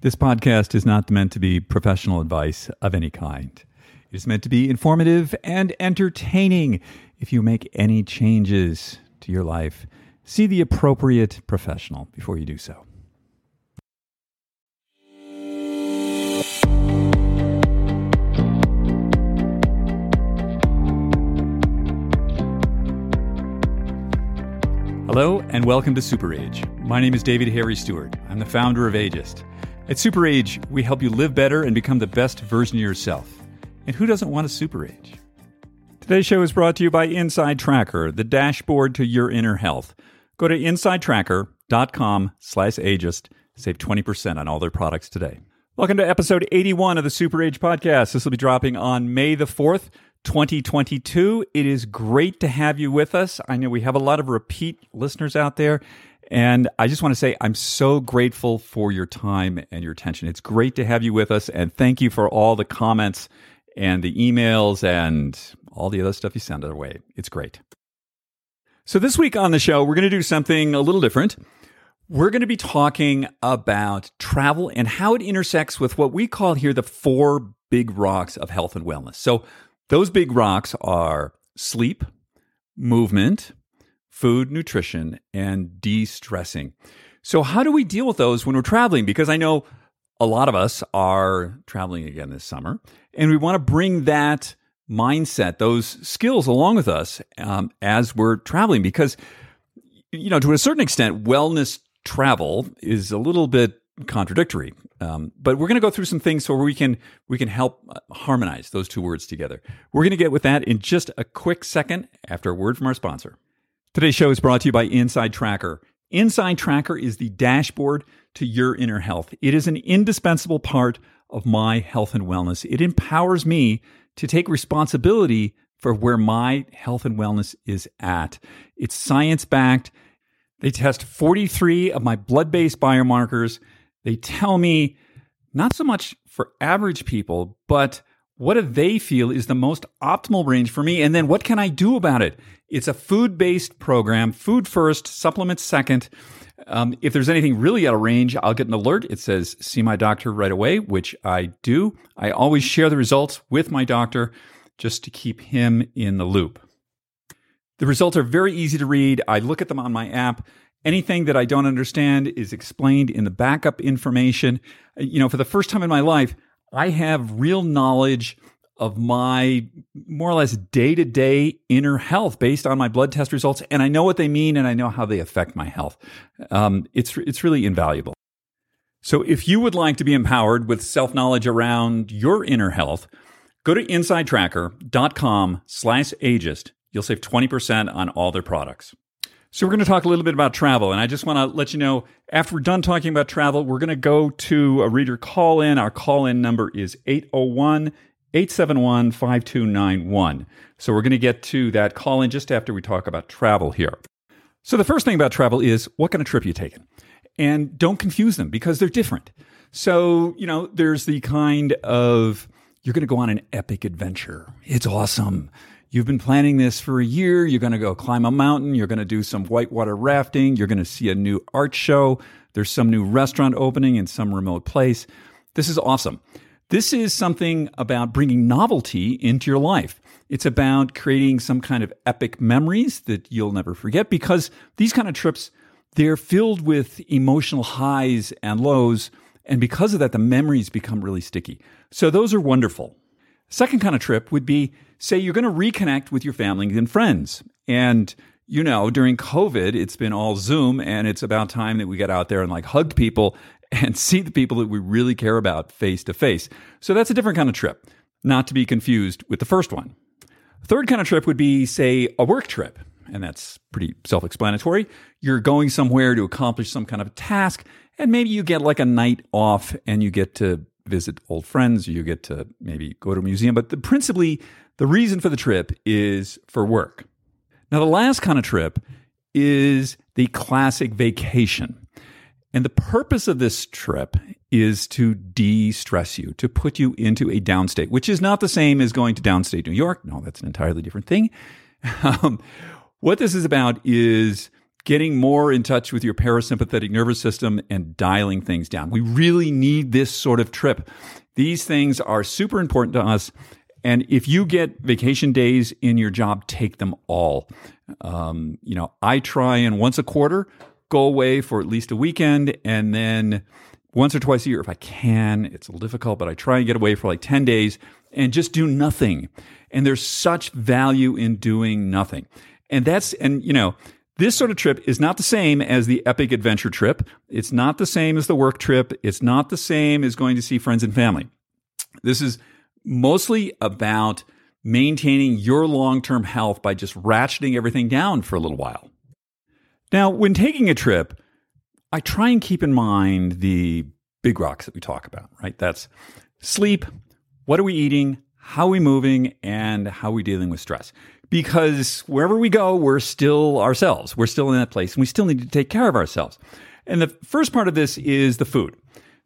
This podcast is not meant to be professional advice of any kind. It is meant to be informative and entertaining. If you make any changes to your life, see the appropriate professional before you do so. Hello, and welcome to SuperAge. My name is David Harry Stewart. I'm the founder of Ageist. At SuperAge, we help you live better and become the best version of yourself. And who doesn't want a super age? Today's show is brought to you by InsideTracker, the dashboard to your inner health. Go to insidetracker.com slash ageist. Save 20% on all their products today. Welcome to episode 81 of the SuperAge Podcast. This will be dropping on May the 4th, 2022. It is great to have you with us. I know we have a lot of repeat listeners out there. And I just want to say I'm so grateful for your time and your attention. It's great to have you with us. And thank you for all the comments and the emails and all the other stuff you send our way. It's great. So, this week on the show, we're going to do something a little different. We're going to be talking about travel and how it intersects with what we call here the four big rocks of health and wellness. So, those big rocks are sleep, movement, food, nutrition, and de stressing. So, how do we deal with those when we're traveling? Because I know a lot of us are traveling again this summer, and we want to bring that mindset, those skills along with us um, as we're traveling. Because, you know, to a certain extent, wellness travel is a little bit contradictory. Um, but we're going to go through some things so we can we can help uh, harmonize those two words together. We're going to get with that in just a quick second after a word from our sponsor. Today's show is brought to you by InsideTracker. Inside Tracker is the dashboard to your inner health. It is an indispensable part of my health and wellness. It empowers me to take responsibility for where my health and wellness is at. It's science backed. They test 43 of my blood based biomarkers they tell me not so much for average people, but what do they feel is the most optimal range for me? And then what can I do about it? It's a food based program, food first, supplements second. Um, if there's anything really out of range, I'll get an alert. It says, see my doctor right away, which I do. I always share the results with my doctor just to keep him in the loop. The results are very easy to read. I look at them on my app Anything that I don't understand is explained in the backup information. You know, for the first time in my life, I have real knowledge of my more or less day to day inner health based on my blood test results, and I know what they mean and I know how they affect my health. Um, it's it's really invaluable. So, if you would like to be empowered with self knowledge around your inner health, go to insidetracker.com/ageist. You'll save twenty percent on all their products. So, we're going to talk a little bit about travel. And I just want to let you know after we're done talking about travel, we're going to go to a reader call in. Our call in number is 801 871 5291. So, we're going to get to that call in just after we talk about travel here. So, the first thing about travel is what kind of trip you taking? And don't confuse them because they're different. So, you know, there's the kind of you're going to go on an epic adventure. It's awesome. You've been planning this for a year. You're going to go climb a mountain. You're going to do some whitewater rafting. You're going to see a new art show. There's some new restaurant opening in some remote place. This is awesome. This is something about bringing novelty into your life. It's about creating some kind of epic memories that you'll never forget because these kind of trips, they're filled with emotional highs and lows. And because of that, the memories become really sticky. So those are wonderful. Second kind of trip would be say you're going to reconnect with your family and friends. And, you know, during COVID, it's been all Zoom, and it's about time that we get out there and like hug people and see the people that we really care about face to face. So that's a different kind of trip, not to be confused with the first one. Third kind of trip would be, say, a work trip. And that's pretty self explanatory. You're going somewhere to accomplish some kind of task, and maybe you get like a night off and you get to visit old friends, you get to maybe go to a museum, but the, principally the reason for the trip is for work. Now, the last kind of trip is the classic vacation. And the purpose of this trip is to de stress you, to put you into a downstate, which is not the same as going to downstate New York. No, that's an entirely different thing. Um, what this is about is getting more in touch with your parasympathetic nervous system and dialing things down. We really need this sort of trip. These things are super important to us. And if you get vacation days in your job, take them all. Um, you know, I try and once a quarter go away for at least a weekend and then once or twice a year if I can. It's a little difficult, but I try and get away for like 10 days and just do nothing. And there's such value in doing nothing. And that's, and you know, this sort of trip is not the same as the epic adventure trip. It's not the same as the work trip. It's not the same as going to see friends and family. This is mostly about maintaining your long term health by just ratcheting everything down for a little while. Now, when taking a trip, I try and keep in mind the big rocks that we talk about, right? That's sleep, what are we eating, how are we moving, and how are we dealing with stress. Because wherever we go, we're still ourselves. We're still in that place, and we still need to take care of ourselves. And the first part of this is the food.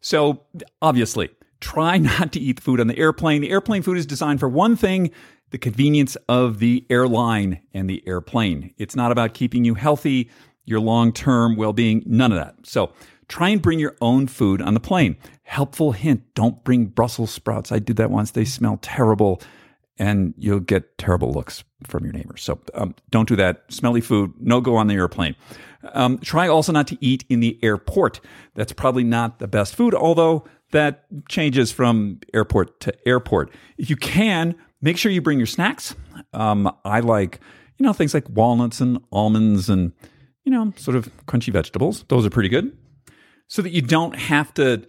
So, obviously, try not to eat food on the airplane. The airplane food is designed for one thing the convenience of the airline and the airplane. It's not about keeping you healthy your long term well being, none of that. So try and bring your own food on the plane. Helpful hint don't bring Brussels sprouts. I did that once. They smell terrible and you'll get terrible looks from your neighbors. So um, don't do that. Smelly food, no go on the airplane. Um, try also not to eat in the airport. That's probably not the best food, although that changes from airport to airport. If you can, make sure you bring your snacks. Um, I like, you know, things like walnuts and almonds and you know, sort of crunchy vegetables. Those are pretty good. So that you don't have to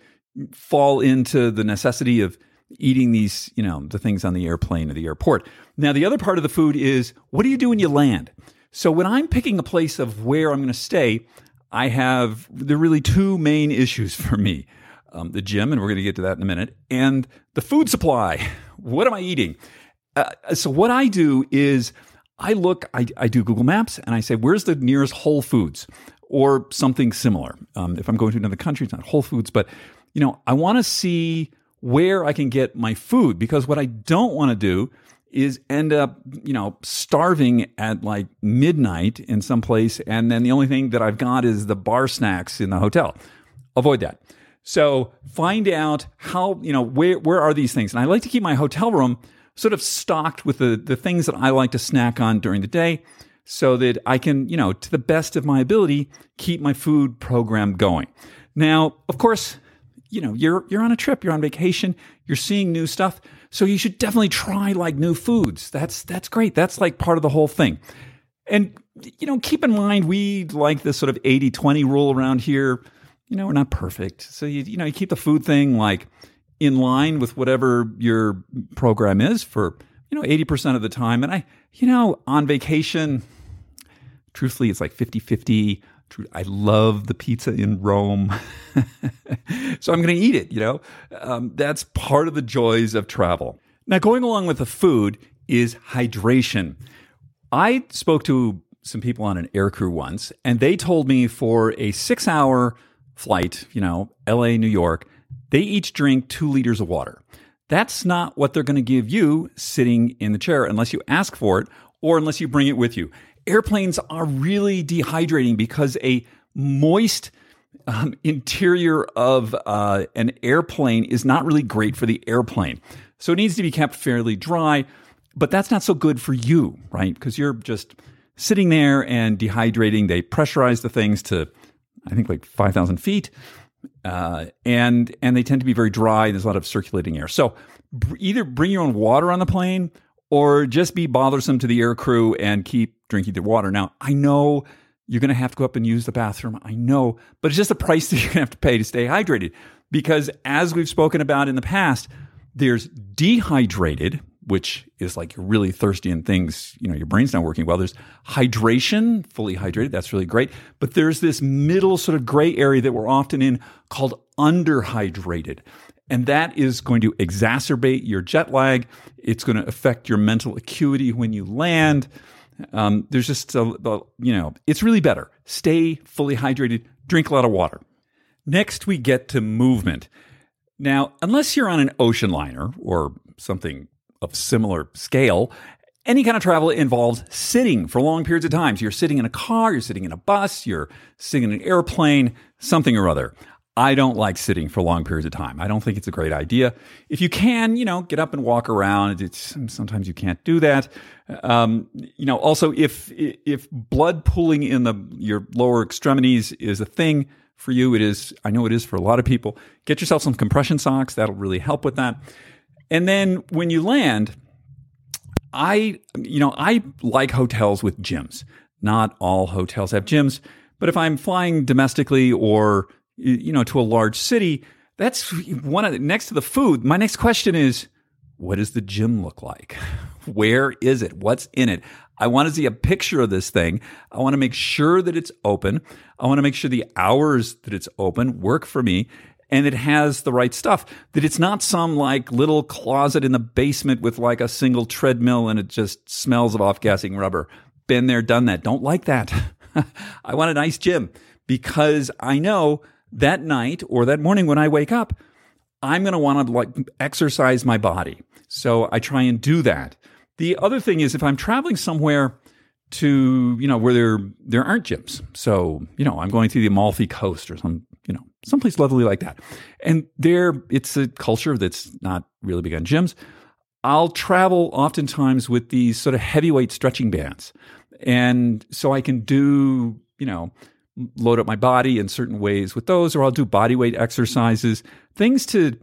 fall into the necessity of eating these, you know, the things on the airplane or the airport. Now, the other part of the food is what do you do when you land? So when I'm picking a place of where I'm going to stay, I have there are really two main issues for me. Um, the gym, and we're going to get to that in a minute, and the food supply. What am I eating? Uh, so what I do is I look, I, I do Google Maps and I say, where's the nearest Whole Foods or something similar? Um, if I'm going to another country, it's not Whole Foods, but you know, I want to see where I can get my food because what I don't want to do is end up, you know, starving at like midnight in some place, and then the only thing that I've got is the bar snacks in the hotel. Avoid that. So find out how, you know, where where are these things? And I like to keep my hotel room sort of stocked with the, the things that I like to snack on during the day so that I can, you know, to the best of my ability, keep my food program going. Now, of course, you know, you're you're on a trip, you're on vacation, you're seeing new stuff, so you should definitely try like new foods. That's that's great. That's like part of the whole thing. And you know, keep in mind we like this sort of 80-20 rule around here. You know, we're not perfect. So you you know, you keep the food thing like in line with whatever your program is for, you know, 80% of the time. And I, you know, on vacation, truthfully, it's like 50 50. I love the pizza in Rome. so I'm going to eat it, you know? Um, that's part of the joys of travel. Now, going along with the food is hydration. I spoke to some people on an air crew once, and they told me for a six hour flight, you know, LA, New York, they each drink two liters of water. That's not what they're going to give you sitting in the chair unless you ask for it or unless you bring it with you. Airplanes are really dehydrating because a moist um, interior of uh, an airplane is not really great for the airplane. So it needs to be kept fairly dry, but that's not so good for you, right? Because you're just sitting there and dehydrating. They pressurize the things to, I think, like 5,000 feet. Uh, and and they tend to be very dry. There's a lot of circulating air. So either bring your own water on the plane or just be bothersome to the air crew and keep drinking the water. Now I know you're going to have to go up and use the bathroom. I know, but it's just the price that you're going to have to pay to stay hydrated. Because as we've spoken about in the past, there's dehydrated, which is like you're really thirsty and things, you know, your brain's not working well. There's hydration, fully hydrated. That's really great. But there's this middle sort of gray area that we're often in called underhydrated. And that is going to exacerbate your jet lag. It's going to affect your mental acuity when you land. Um, there's just, a, you know, it's really better. Stay fully hydrated, drink a lot of water. Next, we get to movement. Now, unless you're on an ocean liner or something of similar scale, any kind of travel involves sitting for long periods of time. So you're sitting in a car, you're sitting in a bus, you're sitting in an airplane, something or other. I don't like sitting for long periods of time. I don't think it's a great idea. If you can, you know, get up and walk around. It's sometimes you can't do that. Um, you know, also if if blood pooling in the your lower extremities is a thing for you, it is. I know it is for a lot of people. Get yourself some compression socks. That'll really help with that. And then when you land, I you know I like hotels with gyms. Not all hotels have gyms, but if I'm flying domestically or you know, to a large city, that's one of the, next to the food. My next question is, what does the gym look like? Where is it? What's in it? I want to see a picture of this thing. I want to make sure that it's open. I want to make sure the hours that it's open work for me and it has the right stuff. That it's not some like little closet in the basement with like a single treadmill and it just smells of off gassing rubber. Been there, done that. Don't like that. I want a nice gym because I know that night or that morning when I wake up, I'm going to want to like exercise my body. So I try and do that. The other thing is if I'm traveling somewhere to, you know, where there there aren't gyms. So, you know, I'm going through the Amalfi Coast or some, someplace lovely like that. And there it's a culture that's not really big on gyms. I'll travel oftentimes with these sort of heavyweight stretching bands. And so I can do, you know, load up my body in certain ways with those, or I'll do body weight exercises, things to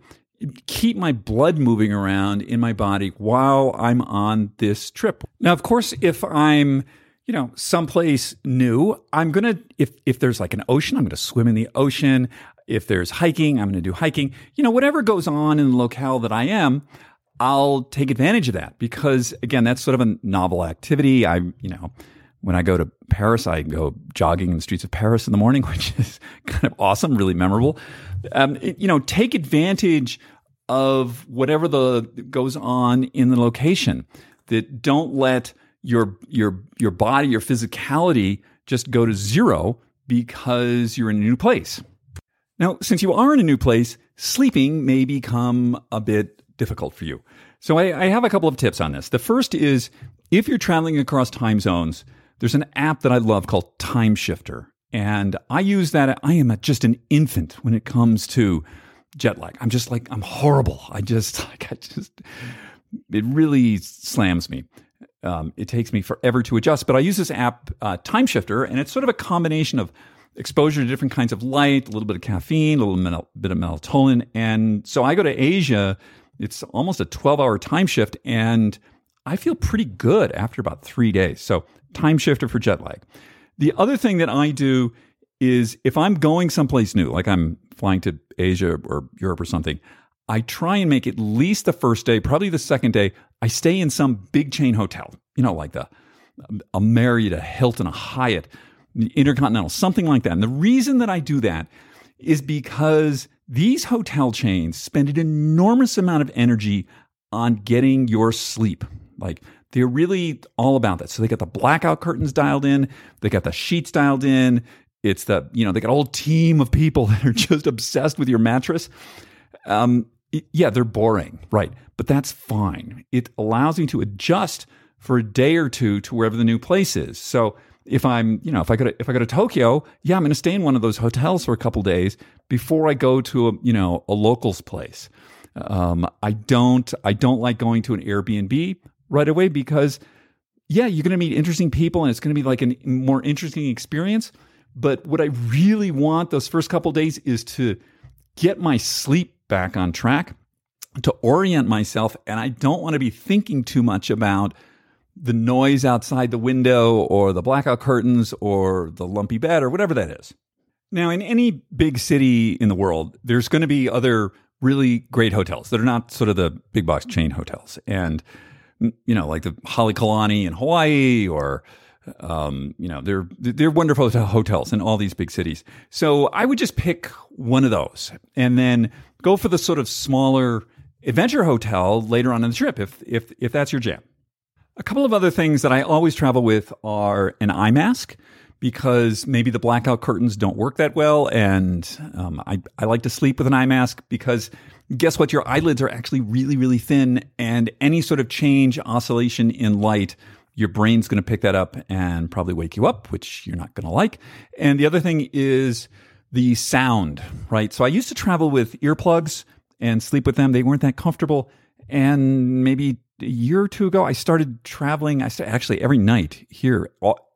keep my blood moving around in my body while I'm on this trip. Now, of course, if I'm you know someplace new i'm gonna if if there's like an ocean i'm gonna swim in the ocean if there's hiking i'm gonna do hiking you know whatever goes on in the locale that i am i'll take advantage of that because again that's sort of a novel activity i you know when I go to Paris, I go jogging in the streets of Paris in the morning, which is kind of awesome, really memorable. Um, you know, take advantage of whatever the goes on in the location. That don't let your your your body, your physicality, just go to zero because you're in a new place. Now, since you are in a new place, sleeping may become a bit difficult for you. So I, I have a couple of tips on this. The first is if you're traveling across time zones there's an app that I love called Timeshifter. And I use that. I am just an infant when it comes to jet lag. I'm just like, I'm horrible. I just, like, I just, it really slams me. Um, it takes me forever to adjust. But I use this app, uh, Timeshifter, and it's sort of a combination of exposure to different kinds of light, a little bit of caffeine, a little bit of melatonin. And so I go to Asia. It's almost a 12 hour time shift, and I feel pretty good after about three days. So Timeshifter for jet lag. The other thing that I do is if I'm going someplace new, like I'm flying to Asia or Europe or something, I try and make at least the first day, probably the second day, I stay in some big chain hotel, you know, like the a Marriott, a Hilton, a Hyatt, Intercontinental, something like that. And the reason that I do that is because these hotel chains spend an enormous amount of energy on getting your sleep. Like they're really all about that. So they got the blackout curtains dialed in, they got the sheets dialed in. It's the, you know, they got a whole team of people that are just obsessed with your mattress. Um, yeah, they're boring, right? But that's fine. It allows me to adjust for a day or two to wherever the new place is. So if I'm, you know, if I go to if I go to Tokyo, yeah, I'm going to stay in one of those hotels for a couple days before I go to a, you know, a locals place. Um, I don't I don't like going to an Airbnb right away because, yeah, you're going to meet interesting people and it's going to be like a more interesting experience. But what I really want those first couple days is to get my sleep back on track, to orient myself. And I don't want to be thinking too much about the noise outside the window or the blackout curtains or the lumpy bed or whatever that is. Now, in any big city in the world, there's going to be other really great hotels that are not sort of the big box chain hotels. And you know, like the Halekulani in Hawaii or um, you know, they're they're wonderful hotels in all these big cities. So I would just pick one of those and then go for the sort of smaller adventure hotel later on in the trip if if if that's your jam. A couple of other things that I always travel with are an eye mask because maybe the blackout curtains don't work that well, and um, I I like to sleep with an eye mask because guess what? Your eyelids are actually really, really thin, and any sort of change, oscillation in light, your brain's going to pick that up and probably wake you up, which you're not going to like. And the other thing is the sound, right? So I used to travel with earplugs and sleep with them. They weren't that comfortable. And maybe a year or two ago, I started traveling. I actually every night here,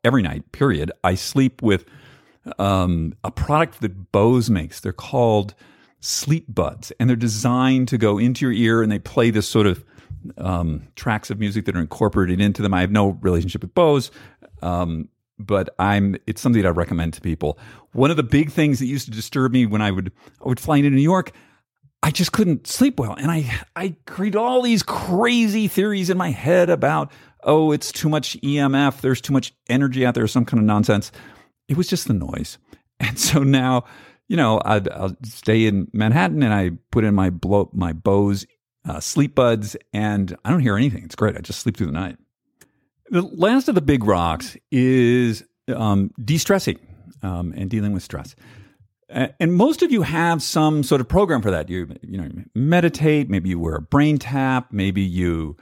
every night, period. I sleep with um, a product that Bose makes. They're called Sleepbuds, and they're designed to go into your ear, and they play this sort of um, tracks of music that are incorporated into them. I have no relationship with Bose. Um, but I'm it's something that I recommend to people. One of the big things that used to disturb me when I would I would fly into New York, I just couldn't sleep well. And I I created all these crazy theories in my head about, oh, it's too much EMF, there's too much energy out there, some kind of nonsense. It was just the noise. And so now, you know, i will stay in Manhattan and I put in my blow, my Bose uh, Sleepbuds, and I don't hear anything. It's great. I just sleep through the night. The last of the big rocks is um, de stressing um, and dealing with stress. And most of you have some sort of program for that. You, you know, meditate. Maybe you wear a BrainTap. Maybe you,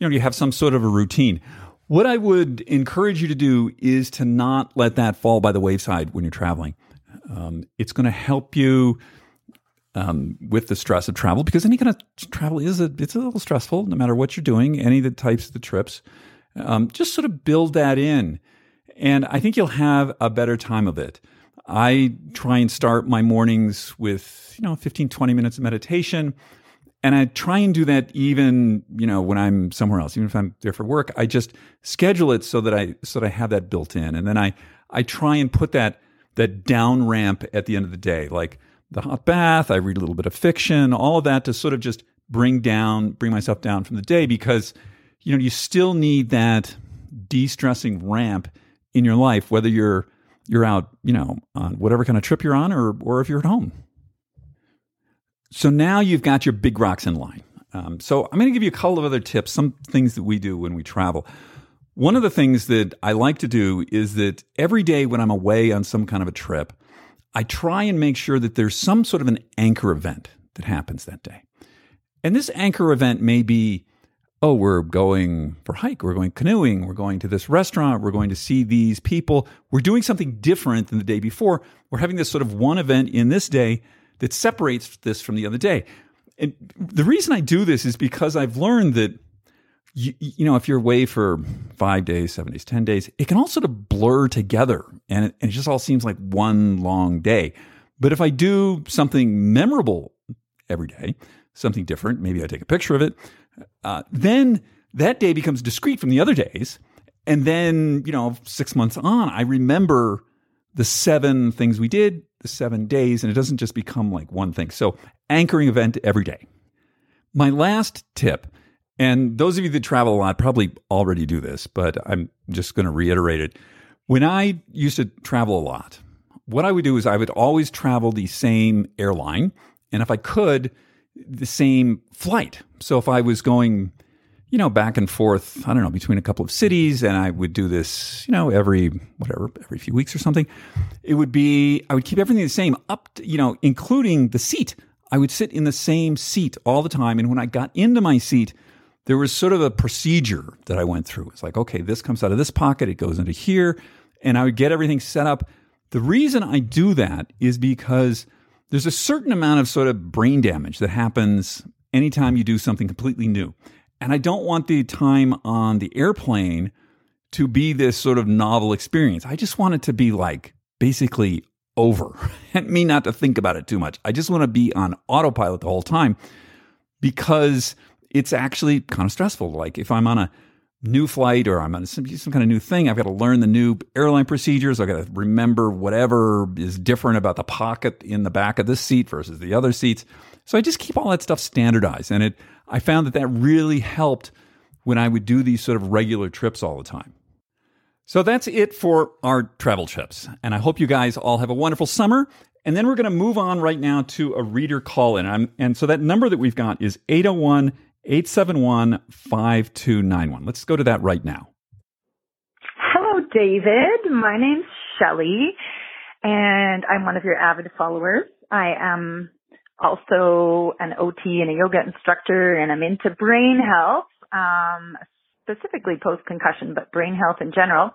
you know, you have some sort of a routine. What I would encourage you to do is to not let that fall by the wayside when you're traveling. Um, it's going to help you um, with the stress of travel because any kind of travel is a it's a little stressful no matter what you're doing. Any of the types of the trips, um, just sort of build that in, and I think you'll have a better time of it. I try and start my mornings with you know 15 20 minutes of meditation and I try and do that even, you know, when I'm somewhere else, even if I'm there for work, I just schedule it so that I so that I have that built in. And then I I try and put that that down ramp at the end of the day, like the hot bath, I read a little bit of fiction, all of that to sort of just bring down, bring myself down from the day because you know, you still need that de-stressing ramp in your life, whether you're you're out, you know, on whatever kind of trip you're on or or if you're at home. So now you've got your big rocks in line. Um, so I'm going to give you a couple of other tips, some things that we do when we travel. One of the things that I like to do is that every day when I'm away on some kind of a trip, I try and make sure that there's some sort of an anchor event that happens that day. And this anchor event may be, oh, we're going for hike, we're going canoeing, we're going to this restaurant, we're going to see these people. We're doing something different than the day before. We're having this sort of one event in this day that separates this from the other day. And the reason I do this is because I've learned that you, you, know, if you're away for five days, seven days, 10 days, it can all sort of blur together and it, and it just all seems like one long day. But if I do something memorable every day, something different, maybe I take a picture of it, uh, then that day becomes discrete from the other days. And then, you know, six months on, I remember the seven things we did, the seven days, and it doesn't just become like one thing. So, anchoring event every day. My last tip, and those of you that travel a lot probably already do this, but I'm just going to reiterate it. When I used to travel a lot, what I would do is I would always travel the same airline, and if I could, the same flight. So if I was going you know, back and forth, I don't know, between a couple of cities. And I would do this, you know, every, whatever, every few weeks or something. It would be, I would keep everything the same up, to, you know, including the seat. I would sit in the same seat all the time. And when I got into my seat, there was sort of a procedure that I went through. It's like, okay, this comes out of this pocket, it goes into here. And I would get everything set up. The reason I do that is because there's a certain amount of sort of brain damage that happens anytime you do something completely new. And I don't want the time on the airplane to be this sort of novel experience. I just want it to be like basically over and me not to think about it too much. I just want to be on autopilot the whole time because it's actually kind of stressful. Like if I'm on a new flight or I'm on some, some kind of new thing, I've got to learn the new airline procedures. I've got to remember whatever is different about the pocket in the back of this seat versus the other seats. So I just keep all that stuff standardized. And it, I found that that really helped when I would do these sort of regular trips all the time. So that's it for our travel trips. And I hope you guys all have a wonderful summer. And then we're going to move on right now to a reader call in. and so that number that we've got is 801 871 5291. Let's go to that right now. Hello, David. My name's Shelly, and I'm one of your avid followers. I am also an OT and a yoga instructor, and I'm into brain health, um, specifically post concussion, but brain health in general.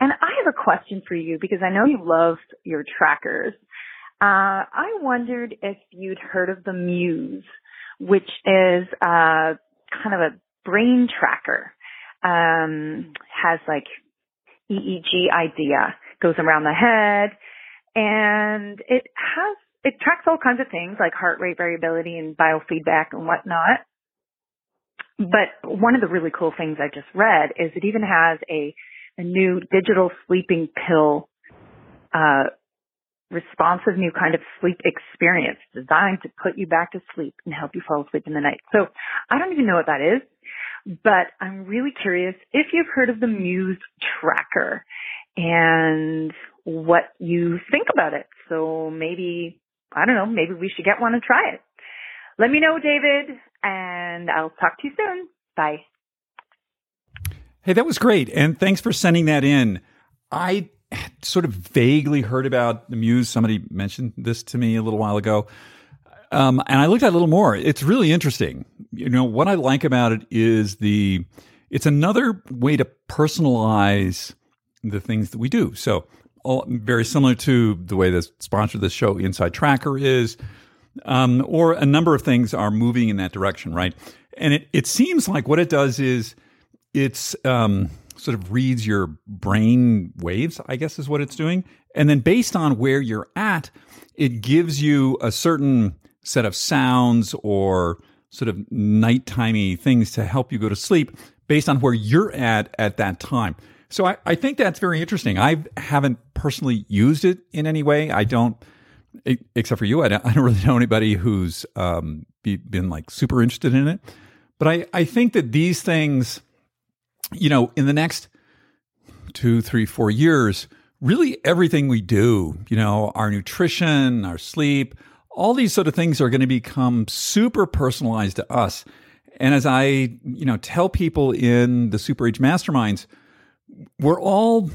And I have a question for you because I know you love your trackers. Uh, I wondered if you'd heard of the Muse, which is uh, kind of a brain tracker. Um, has like EEG idea, goes around the head, and it has it tracks all kinds of things like heart rate variability and biofeedback and whatnot. But one of the really cool things I just read is it even has a, a new digital sleeping pill, uh, responsive new kind of sleep experience designed to put you back to sleep and help you fall asleep in the night. So I don't even know what that is, but I'm really curious if you've heard of the Muse tracker and what you think about it. So maybe I don't know, maybe we should get one and try it. Let me know, David, and I'll talk to you soon. Bye. Hey, that was great. And thanks for sending that in. I sort of vaguely heard about the Muse. Somebody mentioned this to me a little while ago. Um, and I looked at it a little more. It's really interesting. You know, what I like about it is the, it's another way to personalize the things that we do. So all, very similar to the way the sponsor of this show, InsideTracker, is, um, or a number of things are moving in that direction, right? And it, it seems like what it does is it's um, sort of reads your brain waves, I guess is what it's doing. And then based on where you're at, it gives you a certain set of sounds or sort of nighttimey things to help you go to sleep based on where you're at at that time. So I, I think that's very interesting. I haven't personally used it in any way. I don't, except for you, I don't, I don't really know anybody who's um, be, been like super interested in it. But I, I think that these things, you know, in the next two, three, four years, really everything we do, you know, our nutrition, our sleep, all these sort of things are going to become super personalized to us. And as I, you know, tell people in the SuperAge Masterminds, we're all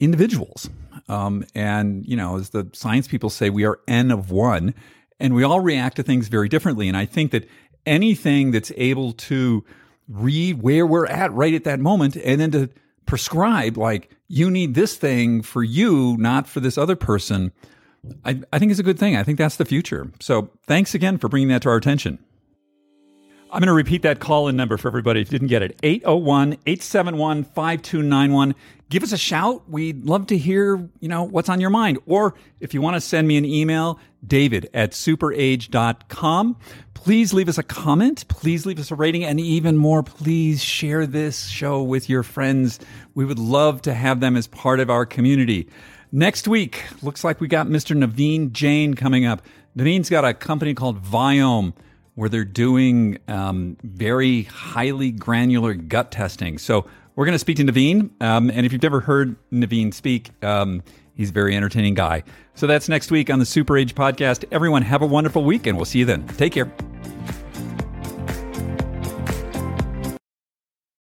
individuals. Um, and, you know, as the science people say, we are N of one, and we all react to things very differently. And I think that anything that's able to read where we're at right at that moment and then to prescribe, like, you need this thing for you, not for this other person, I, I think is a good thing. I think that's the future. So thanks again for bringing that to our attention. I'm going to repeat that call in number for everybody if you didn't get it 801 871 5291. Give us a shout. We'd love to hear, you know, what's on your mind. Or if you want to send me an email, david at superage.com. Please leave us a comment. Please leave us a rating. And even more, please share this show with your friends. We would love to have them as part of our community. Next week, looks like we got Mr. Naveen Jain coming up. Naveen's got a company called Viome where they're doing um, very highly granular gut testing. So we're going to speak to Naveen. Um, and if you've never heard Naveen speak, um, he's a very entertaining guy. So that's next week on the SuperAge podcast. Everyone, have a wonderful week, and we'll see you then. Take care.